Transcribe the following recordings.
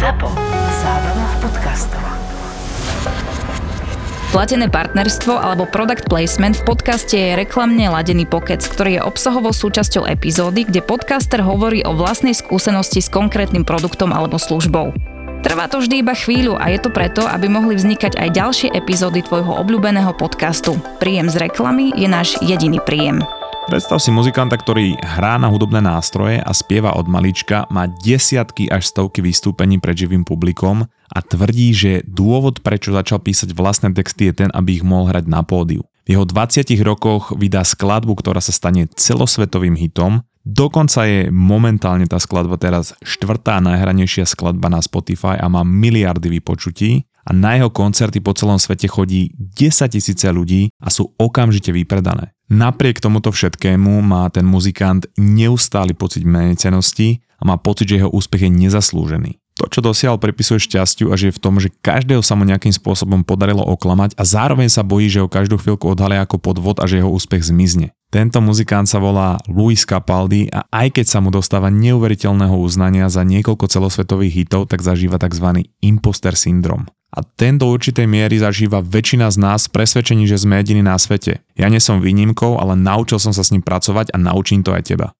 ZAPO. Zábrná v podcastov. Platené partnerstvo alebo product placement v podcaste je reklamne ladený pokec, ktorý je obsahovou súčasťou epizódy, kde podcaster hovorí o vlastnej skúsenosti s konkrétnym produktom alebo službou. Trvá to vždy iba chvíľu a je to preto, aby mohli vznikať aj ďalšie epizódy tvojho obľúbeného podcastu. Príjem z reklamy je náš jediný príjem. Predstav si muzikanta, ktorý hrá na hudobné nástroje a spieva od malička, má desiatky až stovky vystúpení pred živým publikom a tvrdí, že dôvod, prečo začal písať vlastné texty je ten, aby ich mohol hrať na pódiu. V jeho 20 rokoch vydá skladbu, ktorá sa stane celosvetovým hitom, Dokonca je momentálne tá skladba teraz štvrtá najhranejšia skladba na Spotify a má miliardy vypočutí a na jeho koncerty po celom svete chodí 10 tisíce ľudí a sú okamžite vypredané. Napriek tomuto všetkému má ten muzikant neustály pocit menecenosti a má pocit, že jeho úspech je nezaslúžený. To, čo dosiahol, pripisuje šťastiu a že je v tom, že každého sa mu nejakým spôsobom podarilo oklamať a zároveň sa bojí, že ho každú chvíľku odhalia ako podvod a že jeho úspech zmizne. Tento muzikant sa volá Luis Capaldi a aj keď sa mu dostáva neuveriteľného uznania za niekoľko celosvetových hitov, tak zažíva tzv. imposter syndrom. A ten do určitej miery zažíva väčšina z nás presvedčení, že sme jediní na svete. Ja nie som výnimkou, ale naučil som sa s ním pracovať a naučím to aj teba.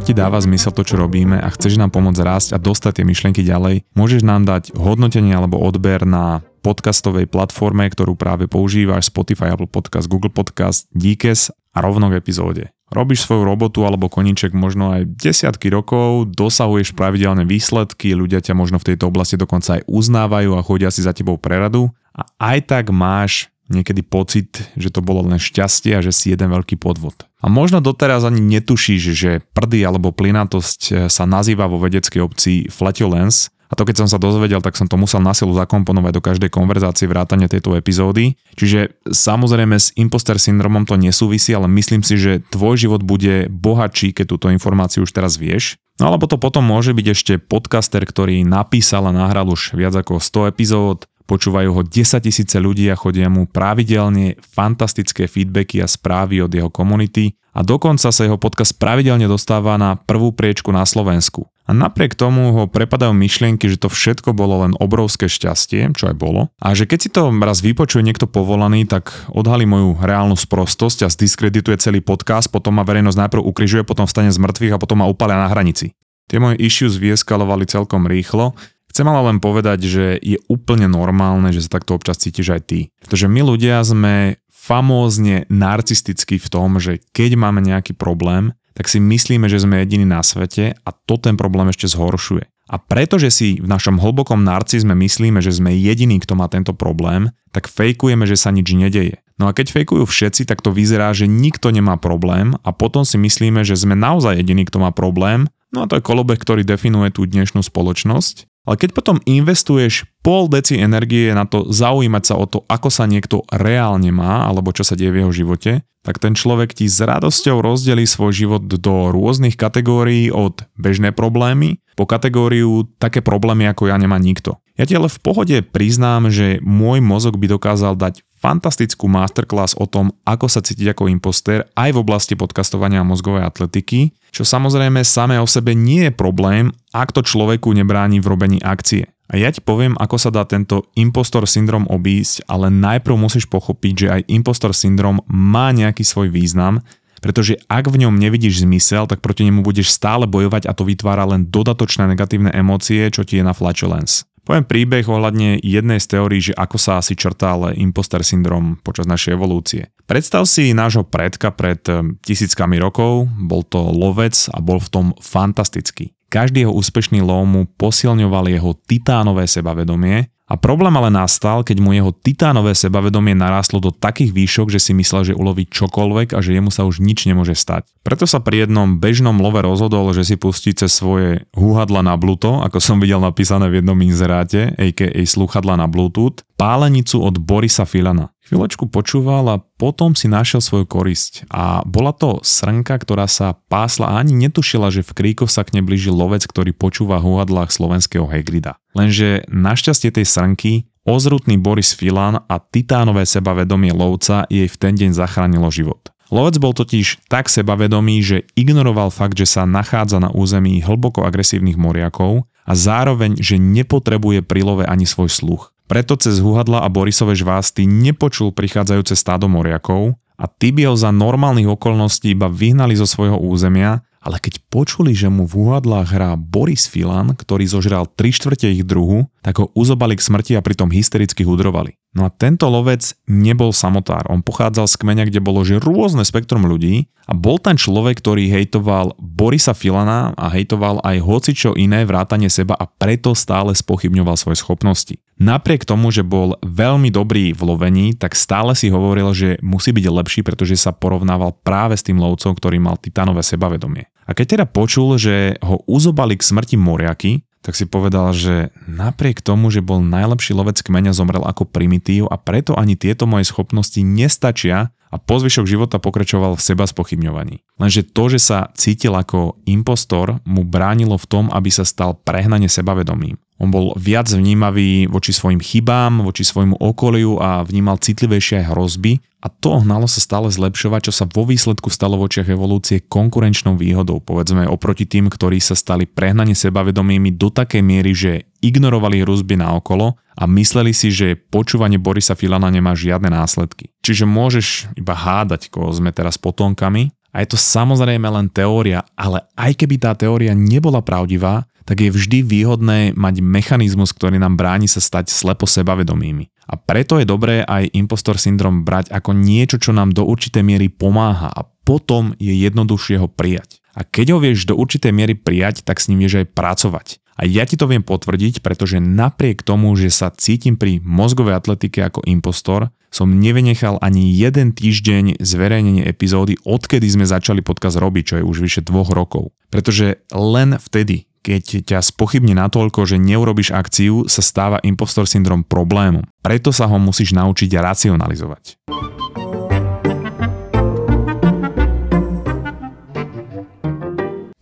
Ak ti dáva zmysel to, čo robíme a chceš nám pomôcť rásť a dostať tie myšlienky ďalej, môžeš nám dať hodnotenie alebo odber na podcastovej platforme, ktorú práve používaš, Spotify, Apple Podcast, Google Podcast, Díkes a rovno k epizóde. Robíš svoju robotu alebo koníček možno aj desiatky rokov, dosahuješ pravidelné výsledky, ľudia ťa možno v tejto oblasti dokonca aj uznávajú a chodia si za tebou preradu a aj tak máš niekedy pocit, že to bolo len šťastie a že si jeden veľký podvod. A možno doteraz ani netušíš, že prdy alebo plynatosť sa nazýva vo vedeckej obci flatulence a to keď som sa dozvedel, tak som to musel na silu zakomponovať do každej konverzácie vrátane tejto epizódy. Čiže samozrejme s imposter syndromom to nesúvisí, ale myslím si, že tvoj život bude bohatší, keď túto informáciu už teraz vieš. No alebo to potom môže byť ešte podcaster, ktorý napísal a nahral už viac ako 100 epizód, počúvajú ho 10 tisíce ľudí a chodia mu pravidelne fantastické feedbacky a správy od jeho komunity a dokonca sa jeho podcast pravidelne dostáva na prvú priečku na Slovensku. A napriek tomu ho prepadajú myšlienky, že to všetko bolo len obrovské šťastie, čo aj bolo. A že keď si to raz vypočuje niekto povolaný, tak odhalí moju reálnu sprostosť a zdiskredituje celý podcast, potom ma verejnosť najprv ukrižuje, potom vstane z mŕtvych a potom ma upalia na hranici. Tie moje issues vyeskalovali celkom rýchlo. Chcem ale len povedať, že je úplne normálne, že sa takto občas cítiš aj ty. Pretože my ľudia sme famózne narcistickí v tom, že keď máme nejaký problém, tak si myslíme, že sme jediní na svete a to ten problém ešte zhoršuje. A pretože si v našom hlbokom narcizme myslíme, že sme jediní, kto má tento problém, tak fejkujeme, že sa nič nedeje. No a keď fejkujú všetci, tak to vyzerá, že nikto nemá problém a potom si myslíme, že sme naozaj jediní, kto má problém. No a to je kolobeh, ktorý definuje tú dnešnú spoločnosť. Ale keď potom investuješ pol deci energie na to zaujímať sa o to, ako sa niekto reálne má, alebo čo sa deje v jeho živote, tak ten človek ti s radosťou rozdelí svoj život do rôznych kategórií od bežné problémy po kategóriu také problémy, ako ja nemá nikto. Ja ti ale v pohode priznám, že môj mozog by dokázal dať fantastickú masterclass o tom, ako sa cítiť ako imposter aj v oblasti podcastovania a mozgovej atletiky, čo samozrejme samé o sebe nie je problém, ak to človeku nebráni v robení akcie. A ja ti poviem, ako sa dá tento impostor syndrom obísť, ale najprv musíš pochopiť, že aj impostor syndrom má nejaký svoj význam, pretože ak v ňom nevidíš zmysel, tak proti nemu budeš stále bojovať a to vytvára len dodatočné negatívne emócie, čo ti je na flatulence. Poviem príbeh ohľadne jednej z teórií, že ako sa asi črtal imposter syndrom počas našej evolúcie. Predstav si nášho predka pred eh, tisíckami rokov, bol to lovec a bol v tom fantastický. Každý jeho úspešný lov mu posilňoval jeho titánové sebavedomie a problém ale nastal, keď mu jeho titánové sebavedomie narástlo do takých výšok, že si myslel, že uloví čokoľvek a že jemu sa už nič nemôže stať. Preto sa pri jednom bežnom love rozhodol, že si pustí cez svoje húhadla na Bluetooth, ako som videl napísané v jednom inzeráte, a.k.a. sluchadla na Bluetooth, pálenicu od Borisa Filana. Chvíľočku počúval a potom si našiel svoju korisť. A bola to srnka, ktorá sa pásla a ani netušila, že v kríkoch sa k nej blíži lovec, ktorý počúva húhadlách slovenského Hegrida. Lenže našťastie tej srnky Ozrutný Boris Filan a titánové sebavedomie lovca jej v ten deň zachránilo život. Lovec bol totiž tak sebavedomý, že ignoroval fakt, že sa nachádza na území hlboko agresívnych moriakov a zároveň, že nepotrebuje pri love ani svoj sluch. Preto cez Huhadla a Borisové žvásty nepočul prichádzajúce stádo moriakov a tí ho za normálnych okolností iba vyhnali zo svojho územia, ale keď počuli, že mu v Huhadlách hrá Boris Filan, ktorý zožral 3 štvrte ich druhu, tak ho uzobali k smrti a pritom hystericky hudrovali. No a tento lovec nebol samotár, on pochádzal z kmeňa, kde bolo že rôzne spektrum ľudí a bol ten človek, ktorý hejtoval Borisa Filana a hejtoval aj hocičo iné vrátanie seba a preto stále spochybňoval svoje schopnosti. Napriek tomu, že bol veľmi dobrý v lovení, tak stále si hovoril, že musí byť lepší, pretože sa porovnával práve s tým lovcom, ktorý mal titánové sebavedomie. A keď teda počul, že ho uzobali k smrti moriaky, tak si povedal, že napriek tomu, že bol najlepší lovec kmeňa, zomrel ako primitív a preto ani tieto moje schopnosti nestačia a po zvyšok života pokračoval v seba spochybňovaní. Lenže to, že sa cítil ako impostor, mu bránilo v tom, aby sa stal prehnane sebavedomým. On bol viac vnímavý voči svojim chybám, voči svojmu okoliu a vnímal citlivejšie aj hrozby a to hnalo sa stále zlepšovať, čo sa vo výsledku stalo v očiach evolúcie konkurenčnou výhodou, povedzme oproti tým, ktorí sa stali prehnane sebavedomými do takej miery, že ignorovali hrozby na okolo a mysleli si, že počúvanie Borisa Filana nemá žiadne následky. Čiže môžeš iba hádať, koho sme teraz potomkami, a je to samozrejme len teória, ale aj keby tá teória nebola pravdivá, tak je vždy výhodné mať mechanizmus, ktorý nám bráni sa stať slepo sebavedomými. A preto je dobré aj impostor syndrom brať ako niečo, čo nám do určitej miery pomáha a potom je jednoduchšie ho prijať. A keď ho vieš do určitej miery prijať, tak s ním vieš aj pracovať. A ja ti to viem potvrdiť, pretože napriek tomu, že sa cítim pri mozgovej atletike ako impostor, som nevynechal ani jeden týždeň zverejnenie epizódy, odkedy sme začali podcast robiť, čo je už vyše dvoch rokov. Pretože len vtedy, keď ťa spochybne natoľko, že neurobiš akciu, sa stáva impostor syndrom problémom. Preto sa ho musíš naučiť racionalizovať.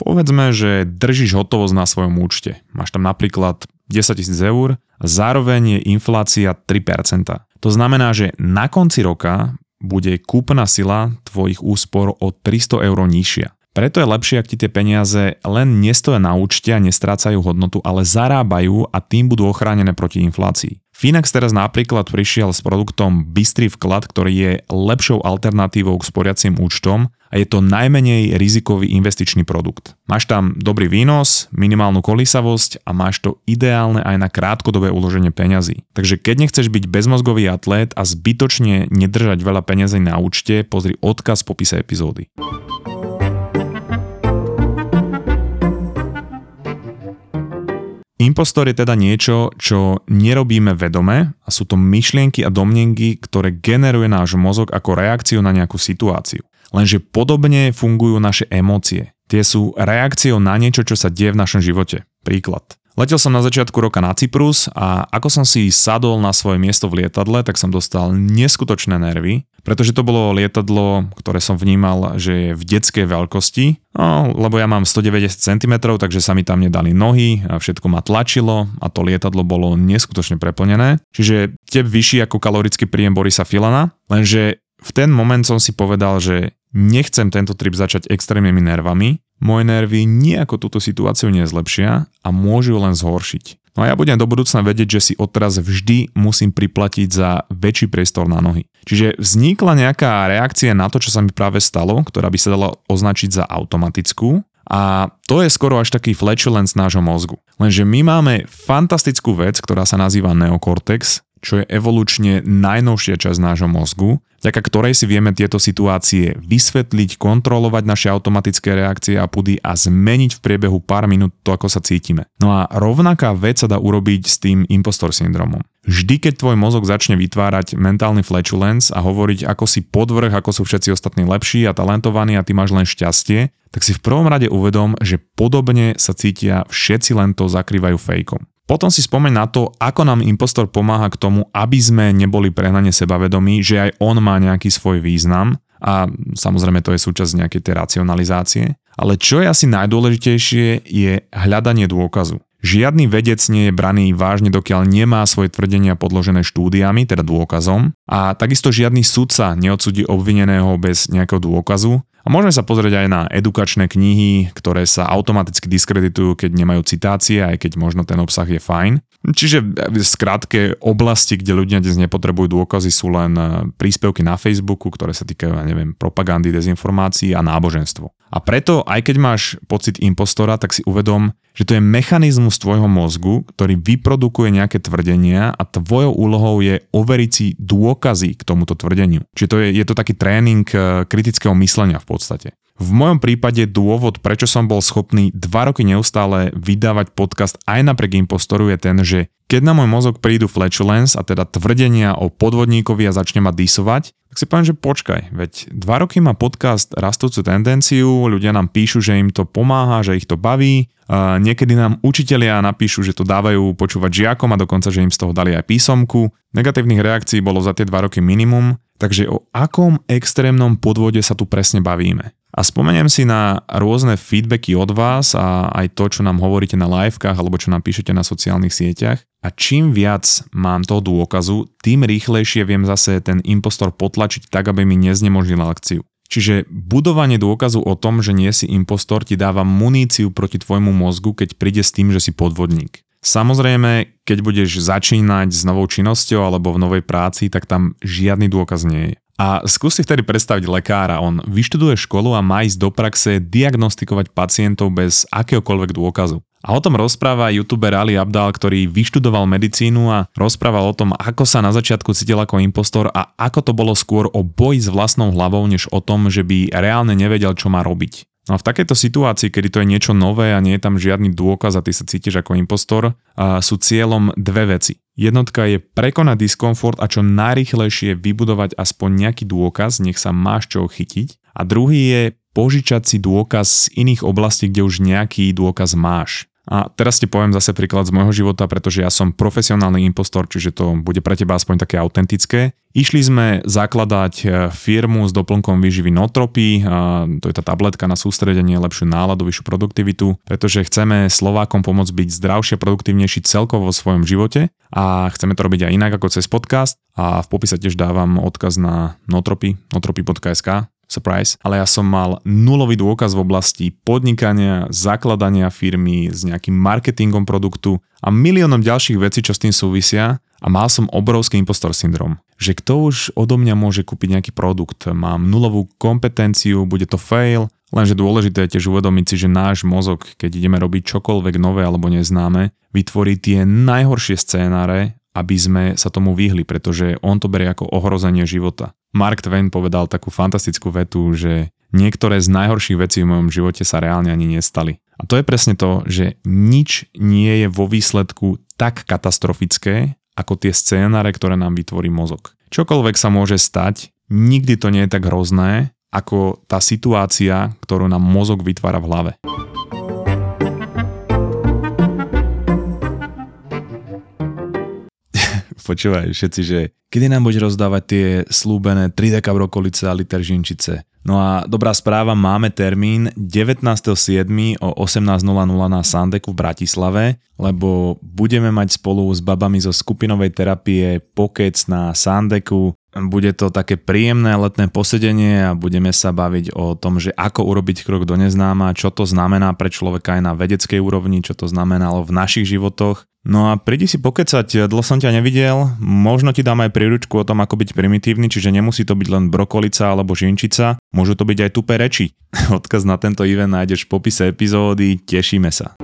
Povedzme, že držíš hotovosť na svojom účte. Máš tam napríklad 10 000 eur zároveň je inflácia 3%. To znamená, že na konci roka bude kúpna sila tvojich úspor o 300 eur nižšia. Preto je lepšie, ak ti tie peniaze len nestoja na účte a nestrácajú hodnotu, ale zarábajú a tým budú ochránené proti inflácii. Finax teraz napríklad prišiel s produktom Bystrý vklad, ktorý je lepšou alternatívou k sporiacim účtom a je to najmenej rizikový investičný produkt. Máš tam dobrý výnos, minimálnu kolísavosť a máš to ideálne aj na krátkodobé uloženie peňazí. Takže keď nechceš byť bezmozgový atlét a zbytočne nedržať veľa peňazí na účte, pozri odkaz v popise epizódy. Impostor je teda niečo, čo nerobíme vedome a sú to myšlienky a domnenky, ktoré generuje náš mozog ako reakciu na nejakú situáciu. Lenže podobne fungujú naše emócie. Tie sú reakciou na niečo, čo sa deje v našom živote. Príklad. Letel som na začiatku roka na Cyprus a ako som si sadol na svoje miesto v lietadle, tak som dostal neskutočné nervy, pretože to bolo lietadlo, ktoré som vnímal, že je v detskej veľkosti, no, lebo ja mám 190 cm, takže sa mi tam nedali nohy a všetko ma tlačilo a to lietadlo bolo neskutočne preplnené. Čiže teb vyšší ako kalorický príjem Borisa Filana, lenže v ten moment som si povedal, že nechcem tento trip začať extrémnymi nervami, moje nervy nejako túto situáciu nezlepšia a môžu len zhoršiť. No a ja budem do budúcna vedieť, že si odteraz vždy musím priplatiť za väčší priestor na nohy. Čiže vznikla nejaká reakcia na to, čo sa mi práve stalo, ktorá by sa dala označiť za automatickú a to je skoro až taký flatulence nášho mozgu. Lenže my máme fantastickú vec, ktorá sa nazýva neokortex, čo je evolučne najnovšia časť nášho mozgu, vďaka ktorej si vieme tieto situácie vysvetliť, kontrolovať naše automatické reakcie a pudy a zmeniť v priebehu pár minút to, ako sa cítime. No a rovnaká vec sa dá urobiť s tým impostor syndromom. Vždy, keď tvoj mozog začne vytvárať mentálny flatulence a hovoriť, ako si podvrh, ako sú všetci ostatní lepší a talentovaní a ty máš len šťastie, tak si v prvom rade uvedom, že podobne sa cítia všetci len to zakrývajú fejkom. Potom si spomeň na to, ako nám impostor pomáha k tomu, aby sme neboli prehnane sebavedomí, že aj on má nejaký svoj význam a samozrejme to je súčasť nejakej tej racionalizácie. Ale čo je asi najdôležitejšie je hľadanie dôkazu. Žiadny vedec nie je braný vážne, dokiaľ nemá svoje tvrdenia podložené štúdiami, teda dôkazom. A takisto žiadny sudca neodsudí obvineného bez nejakého dôkazu. A môžeme sa pozrieť aj na edukačné knihy, ktoré sa automaticky diskreditujú, keď nemajú citácie, aj keď možno ten obsah je fajn. Čiže v skratke oblasti, kde ľudia dnes nepotrebujú dôkazy, sú len e, príspevky na Facebooku, ktoré sa týkajú, ja neviem, propagandy, dezinformácií a náboženstvo. A preto, aj keď máš pocit impostora, tak si uvedom, že to je mechanizmus tvojho mozgu, ktorý vyprodukuje nejaké tvrdenia a tvojou úlohou je overiť si dôkazy k tomuto tvrdeniu. Čiže to je, je to taký tréning e, kritického myslenia v podstate. V mojom prípade dôvod, prečo som bol schopný dva roky neustále vydávať podcast aj napriek impostoru je ten, že keď na môj mozog prídu flatulence a teda tvrdenia o podvodníkovi a začne ma disovať, tak si poviem, že počkaj, veď dva roky má podcast rastúcu tendenciu, ľudia nám píšu, že im to pomáha, že ich to baví, a niekedy nám učitelia napíšu, že to dávajú počúvať žiakom a dokonca, že im z toho dali aj písomku. Negatívnych reakcií bolo za tie dva roky minimum, takže o akom extrémnom podvode sa tu presne bavíme? A spomeniem si na rôzne feedbacky od vás a aj to, čo nám hovoríte na livekách alebo čo nám píšete na sociálnych sieťach. A čím viac mám toho dôkazu, tým rýchlejšie viem zase ten impostor potlačiť tak, aby mi neznemožnil akciu. Čiže budovanie dôkazu o tom, že nie si impostor, ti dáva muníciu proti tvojmu mozgu, keď príde s tým, že si podvodník. Samozrejme, keď budeš začínať s novou činnosťou alebo v novej práci, tak tam žiadny dôkaz nie je. A skús si vtedy predstaviť lekára. On vyštuduje školu a má ísť do praxe diagnostikovať pacientov bez akéhokoľvek dôkazu. A o tom rozpráva youtuber Ali Abdal, ktorý vyštudoval medicínu a rozprával o tom, ako sa na začiatku cítil ako impostor a ako to bolo skôr o boji s vlastnou hlavou, než o tom, že by reálne nevedel, čo má robiť. No a v takejto situácii, kedy to je niečo nové a nie je tam žiadny dôkaz a ty sa cítiš ako impostor, sú cieľom dve veci. Jednotka je prekonať diskomfort a čo najrychlejšie vybudovať aspoň nejaký dôkaz, nech sa máš čo chytiť. A druhý je požičať si dôkaz z iných oblastí, kde už nejaký dôkaz máš. A teraz ti poviem zase príklad z môjho života, pretože ja som profesionálny impostor, čiže to bude pre teba aspoň také autentické. Išli sme zakladať e, firmu s doplnkom výživy Notropy, to je tá tabletka na sústredenie, lepšiu náladu, vyššiu produktivitu, pretože chceme Slovákom pomôcť byť zdravšie, produktívnejší celkovo vo svojom živote a chceme to robiť aj inak ako cez podcast a v popise tiež dávam odkaz na Notropy, notropy.sk surprise, ale ja som mal nulový dôkaz v oblasti podnikania, zakladania firmy s nejakým marketingom produktu a miliónom ďalších vecí, čo s tým súvisia. A mal som obrovský impostor syndrom. Že kto už odo mňa môže kúpiť nejaký produkt, mám nulovú kompetenciu, bude to fail, lenže dôležité je tiež uvedomiť si, že náš mozog, keď ideme robiť čokoľvek nové alebo neznáme, vytvorí tie najhoršie scénáre aby sme sa tomu vyhli, pretože on to berie ako ohrozenie života. Mark Twain povedal takú fantastickú vetu, že niektoré z najhorších vecí v mojom živote sa reálne ani nestali. A to je presne to, že nič nie je vo výsledku tak katastrofické, ako tie scénáre, ktoré nám vytvorí mozog. Čokoľvek sa môže stať, nikdy to nie je tak hrozné, ako tá situácia, ktorú nám mozog vytvára v hlave. Počúvaj všetci, že kedy nám budeš rozdávať tie slúbené 3 deka brokolice a liter žinčice. No a dobrá správa, máme termín 19.7. o 18.00 na Sandeku v Bratislave, lebo budeme mať spolu s babami zo skupinovej terapie pokec na Sandeku. Bude to také príjemné letné posedenie a budeme sa baviť o tom, že ako urobiť krok do neznáma, čo to znamená pre človeka aj na vedeckej úrovni, čo to znamenalo v našich životoch No a prídi si pokecať, dlho som ťa nevidel, možno ti dám aj príručku o tom, ako byť primitívny, čiže nemusí to byť len brokolica alebo žinčica, môžu to byť aj tupé reči. Odkaz na tento event nájdeš v popise epizódy, tešíme sa.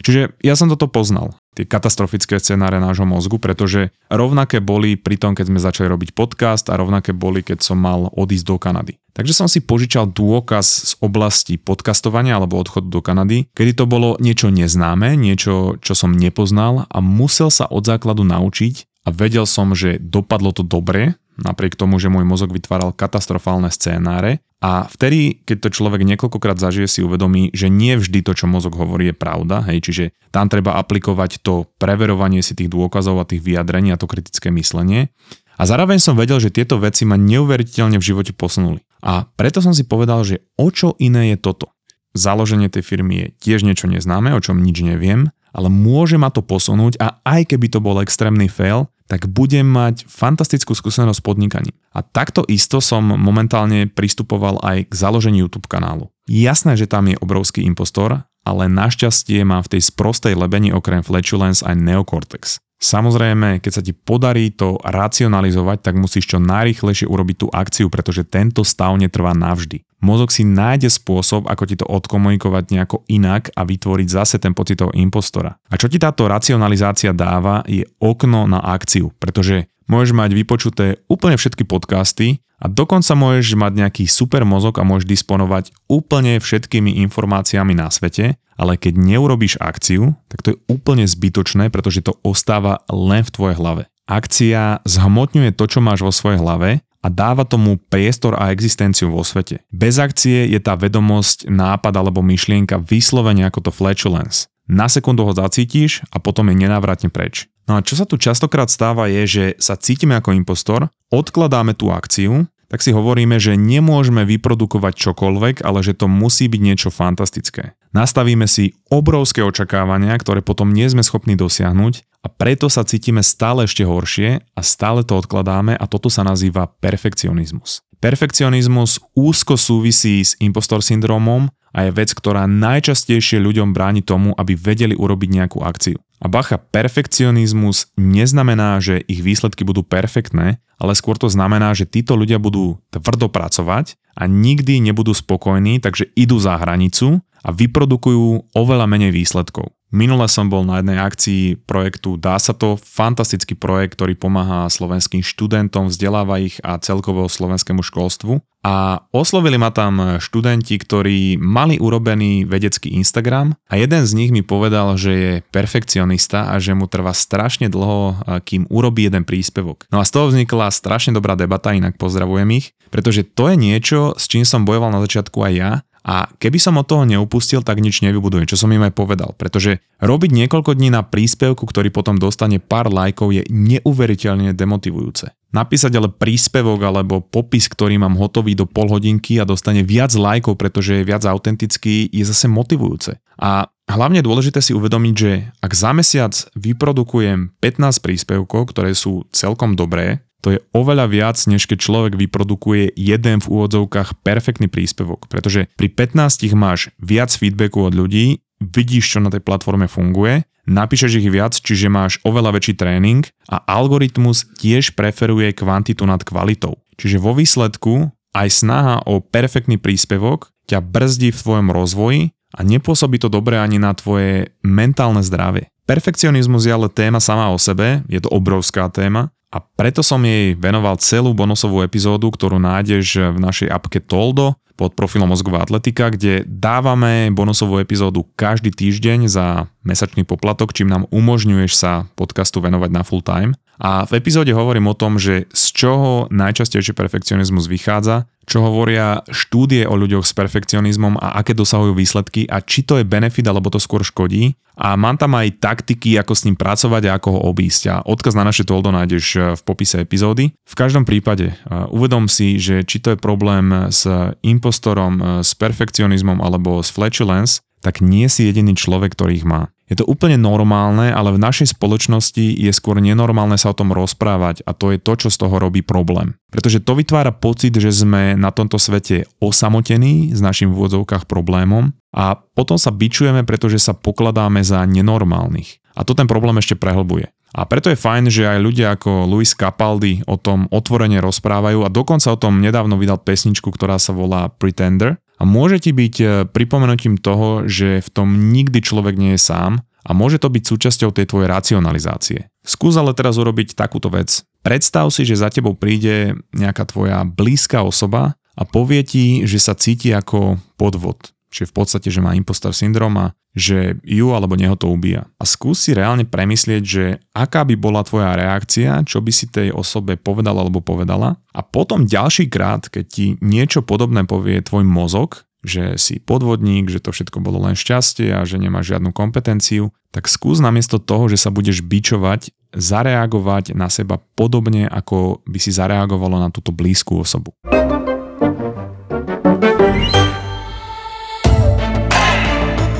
Čiže ja som toto poznal, tie katastrofické scenáre nášho mozgu, pretože rovnaké boli pri tom, keď sme začali robiť podcast a rovnaké boli, keď som mal odísť do Kanady. Takže som si požičal dôkaz z oblasti podcastovania alebo odchodu do Kanady, kedy to bolo niečo neznáme, niečo, čo som nepoznal a musel sa od základu naučiť a vedel som, že dopadlo to dobre, napriek tomu, že môj mozog vytváral katastrofálne scénáre a vtedy, keď to človek niekoľkokrát zažije, si uvedomí, že nie vždy to, čo mozog hovorí, je pravda. Hej, čiže tam treba aplikovať to preverovanie si tých dôkazov a tých vyjadrení a to kritické myslenie. A zároveň som vedel, že tieto veci ma neuveriteľne v živote posunuli. A preto som si povedal, že o čo iné je toto. Založenie tej firmy je tiež niečo neznáme, o čom nič neviem, ale môže ma to posunúť a aj keby to bol extrémny fail, tak budem mať fantastickú skúsenosť s podnikaním. A takto isto som momentálne pristupoval aj k založeniu YouTube kanálu. Jasné, že tam je obrovský impostor, ale našťastie má v tej sprostej lebeni okrem Flatulence aj Neocortex. Samozrejme, keď sa ti podarí to racionalizovať, tak musíš čo najrychlejšie urobiť tú akciu, pretože tento stav netrvá navždy. Mozog si nájde spôsob, ako ti to odkomunikovať nejako inak a vytvoriť zase ten pocit toho impostora. A čo ti táto racionalizácia dáva, je okno na akciu, pretože môžeš mať vypočuté úplne všetky podcasty a dokonca môžeš mať nejaký super mozog a môžeš disponovať úplne všetkými informáciami na svete, ale keď neurobíš akciu, tak to je úplne zbytočné, pretože to ostáva len v tvojej hlave. Akcia zhmotňuje to, čo máš vo svojej hlave a dáva tomu priestor a existenciu vo svete. Bez akcie je tá vedomosť, nápad alebo myšlienka vyslovene ako to flatulence. Na sekundu ho zacítiš a potom je nenávratne preč. No a čo sa tu častokrát stáva je, že sa cítime ako impostor, odkladáme tú akciu, tak si hovoríme, že nemôžeme vyprodukovať čokoľvek, ale že to musí byť niečo fantastické. Nastavíme si obrovské očakávania, ktoré potom nie sme schopní dosiahnuť a preto sa cítime stále ešte horšie a stále to odkladáme a toto sa nazýva perfekcionizmus. Perfekcionizmus úzko súvisí s impostor syndromom a je vec, ktorá najčastejšie ľuďom bráni tomu, aby vedeli urobiť nejakú akciu. A bacha, perfekcionizmus neznamená, že ich výsledky budú perfektné, ale skôr to znamená, že títo ľudia budú tvrdo pracovať a nikdy nebudú spokojní, takže idú za hranicu a vyprodukujú oveľa menej výsledkov. Minule som bol na jednej akcii projektu Dá sa to, fantastický projekt, ktorý pomáha slovenským študentom, vzdeláva ich a celkovo slovenskému školstvu. A oslovili ma tam študenti, ktorí mali urobený vedecký Instagram a jeden z nich mi povedal, že je perfekcionista a že mu trvá strašne dlho, kým urobí jeden príspevok. No a z toho vznikla strašne dobrá debata, inak pozdravujem ich, pretože to je niečo, s čím som bojoval na začiatku aj ja a keby som od toho neupustil, tak nič nevybudujem, čo som im aj povedal. Pretože robiť niekoľko dní na príspevku, ktorý potom dostane pár lajkov, je neuveriteľne demotivujúce. Napísať ale príspevok alebo popis, ktorý mám hotový do pol hodinky a dostane viac lajkov, pretože je viac autentický, je zase motivujúce. A hlavne dôležité si uvedomiť, že ak za mesiac vyprodukujem 15 príspevkov, ktoré sú celkom dobré, to je oveľa viac, než keď človek vyprodukuje jeden v úvodzovkách perfektný príspevok. Pretože pri 15 máš viac feedbacku od ľudí, vidíš, čo na tej platforme funguje, napíšeš ich viac, čiže máš oveľa väčší tréning a algoritmus tiež preferuje kvantitu nad kvalitou. Čiže vo výsledku aj snaha o perfektný príspevok ťa brzdí v tvojom rozvoji a nepôsobí to dobre ani na tvoje mentálne zdravie. Perfekcionizmus je ale téma sama o sebe, je to obrovská téma a preto som jej venoval celú bonusovú epizódu, ktorú nájdeš v našej apke Toldo pod profilom Mozgová atletika, kde dávame bonusovú epizódu každý týždeň za mesačný poplatok, čím nám umožňuješ sa podcastu venovať na full time. A v epizóde hovorím o tom, že z čoho najčastejšie perfekcionizmus vychádza, čo hovoria štúdie o ľuďoch s perfekcionizmom a aké dosahujú výsledky a či to je benefit alebo to skôr škodí. A mám tam aj taktiky, ako s ním pracovať a ako ho obísť. A odkaz na naše toldo nájdeš e, v popise epizódy. V každom prípade e, uvedom si, že či to je problém s impostorom, e, s perfekcionizmom alebo s flatulence, tak nie si jediný človek, ktorý ich má. Je to úplne normálne, ale v našej spoločnosti je skôr nenormálne sa o tom rozprávať a to je to, čo z toho robí problém. Pretože to vytvára pocit, že sme na tomto svete osamotení s našim v problémom a potom sa bičujeme, pretože sa pokladáme za nenormálnych. A to ten problém ešte prehlbuje. A preto je fajn, že aj ľudia ako Luis Capaldi o tom otvorene rozprávajú a dokonca o tom nedávno vydal pesničku, ktorá sa volá Pretender a môže ti byť e, pripomenutím toho, že v tom nikdy človek nie je sám a môže to byť súčasťou tej tvojej racionalizácie. Skús ale teraz urobiť takúto vec. Predstav si, že za tebou príde nejaká tvoja blízka osoba a povie ti, že sa cíti ako podvod. Čiže v podstate, že má impostor syndrom a že ju alebo neho to ubíja. A skús si reálne premyslieť, že aká by bola tvoja reakcia, čo by si tej osobe povedala alebo povedala. A potom ďalší krát, keď ti niečo podobné povie tvoj mozog, že si podvodník, že to všetko bolo len šťastie a že nemáš žiadnu kompetenciu, tak skús namiesto toho, že sa budeš bičovať, zareagovať na seba podobne, ako by si zareagovalo na túto blízku osobu.